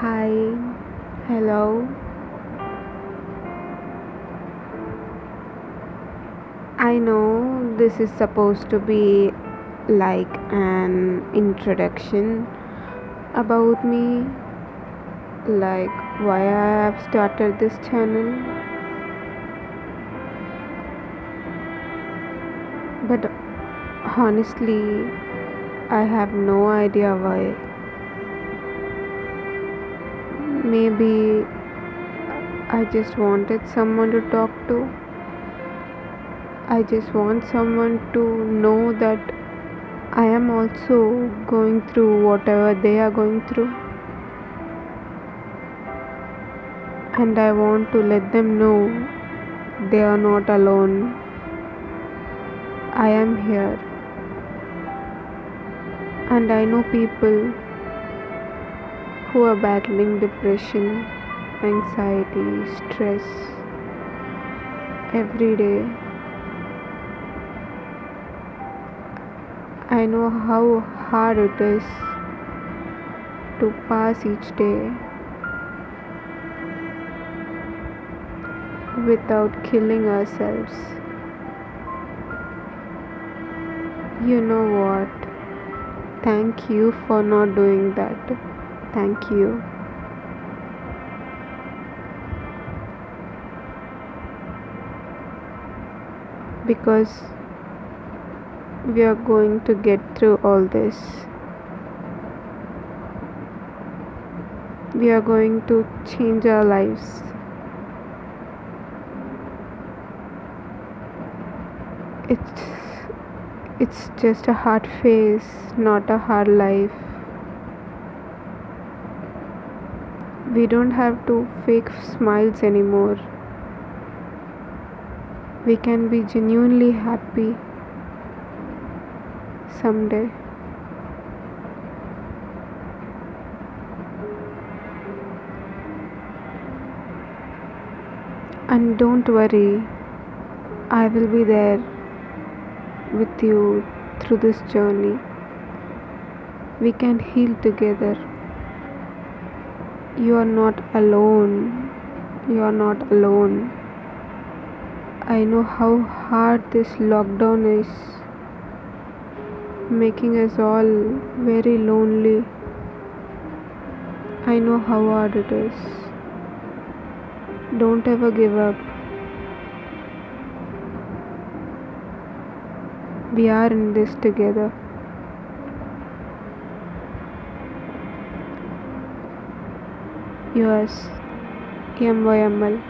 Hi, hello. I know this is supposed to be like an introduction about me, like why I have started this channel, but honestly, I have no idea why. Maybe I just wanted someone to talk to. I just want someone to know that I am also going through whatever they are going through, and I want to let them know they are not alone. I am here, and I know people who are battling depression, anxiety, stress every day. I know how hard it is to pass each day without killing ourselves. You know what? Thank you for not doing that. Thank you. Because we are going to get through all this. We are going to change our lives. It's it's just a hard phase, not a hard life. We don't have to fake smiles anymore. We can be genuinely happy someday. And don't worry, I will be there with you through this journey. We can heal together. You are not alone. You are not alone. I know how hard this lockdown is, making us all very lonely. I know how hard it is. Don't ever give up. We are in this together. u.s. e. amal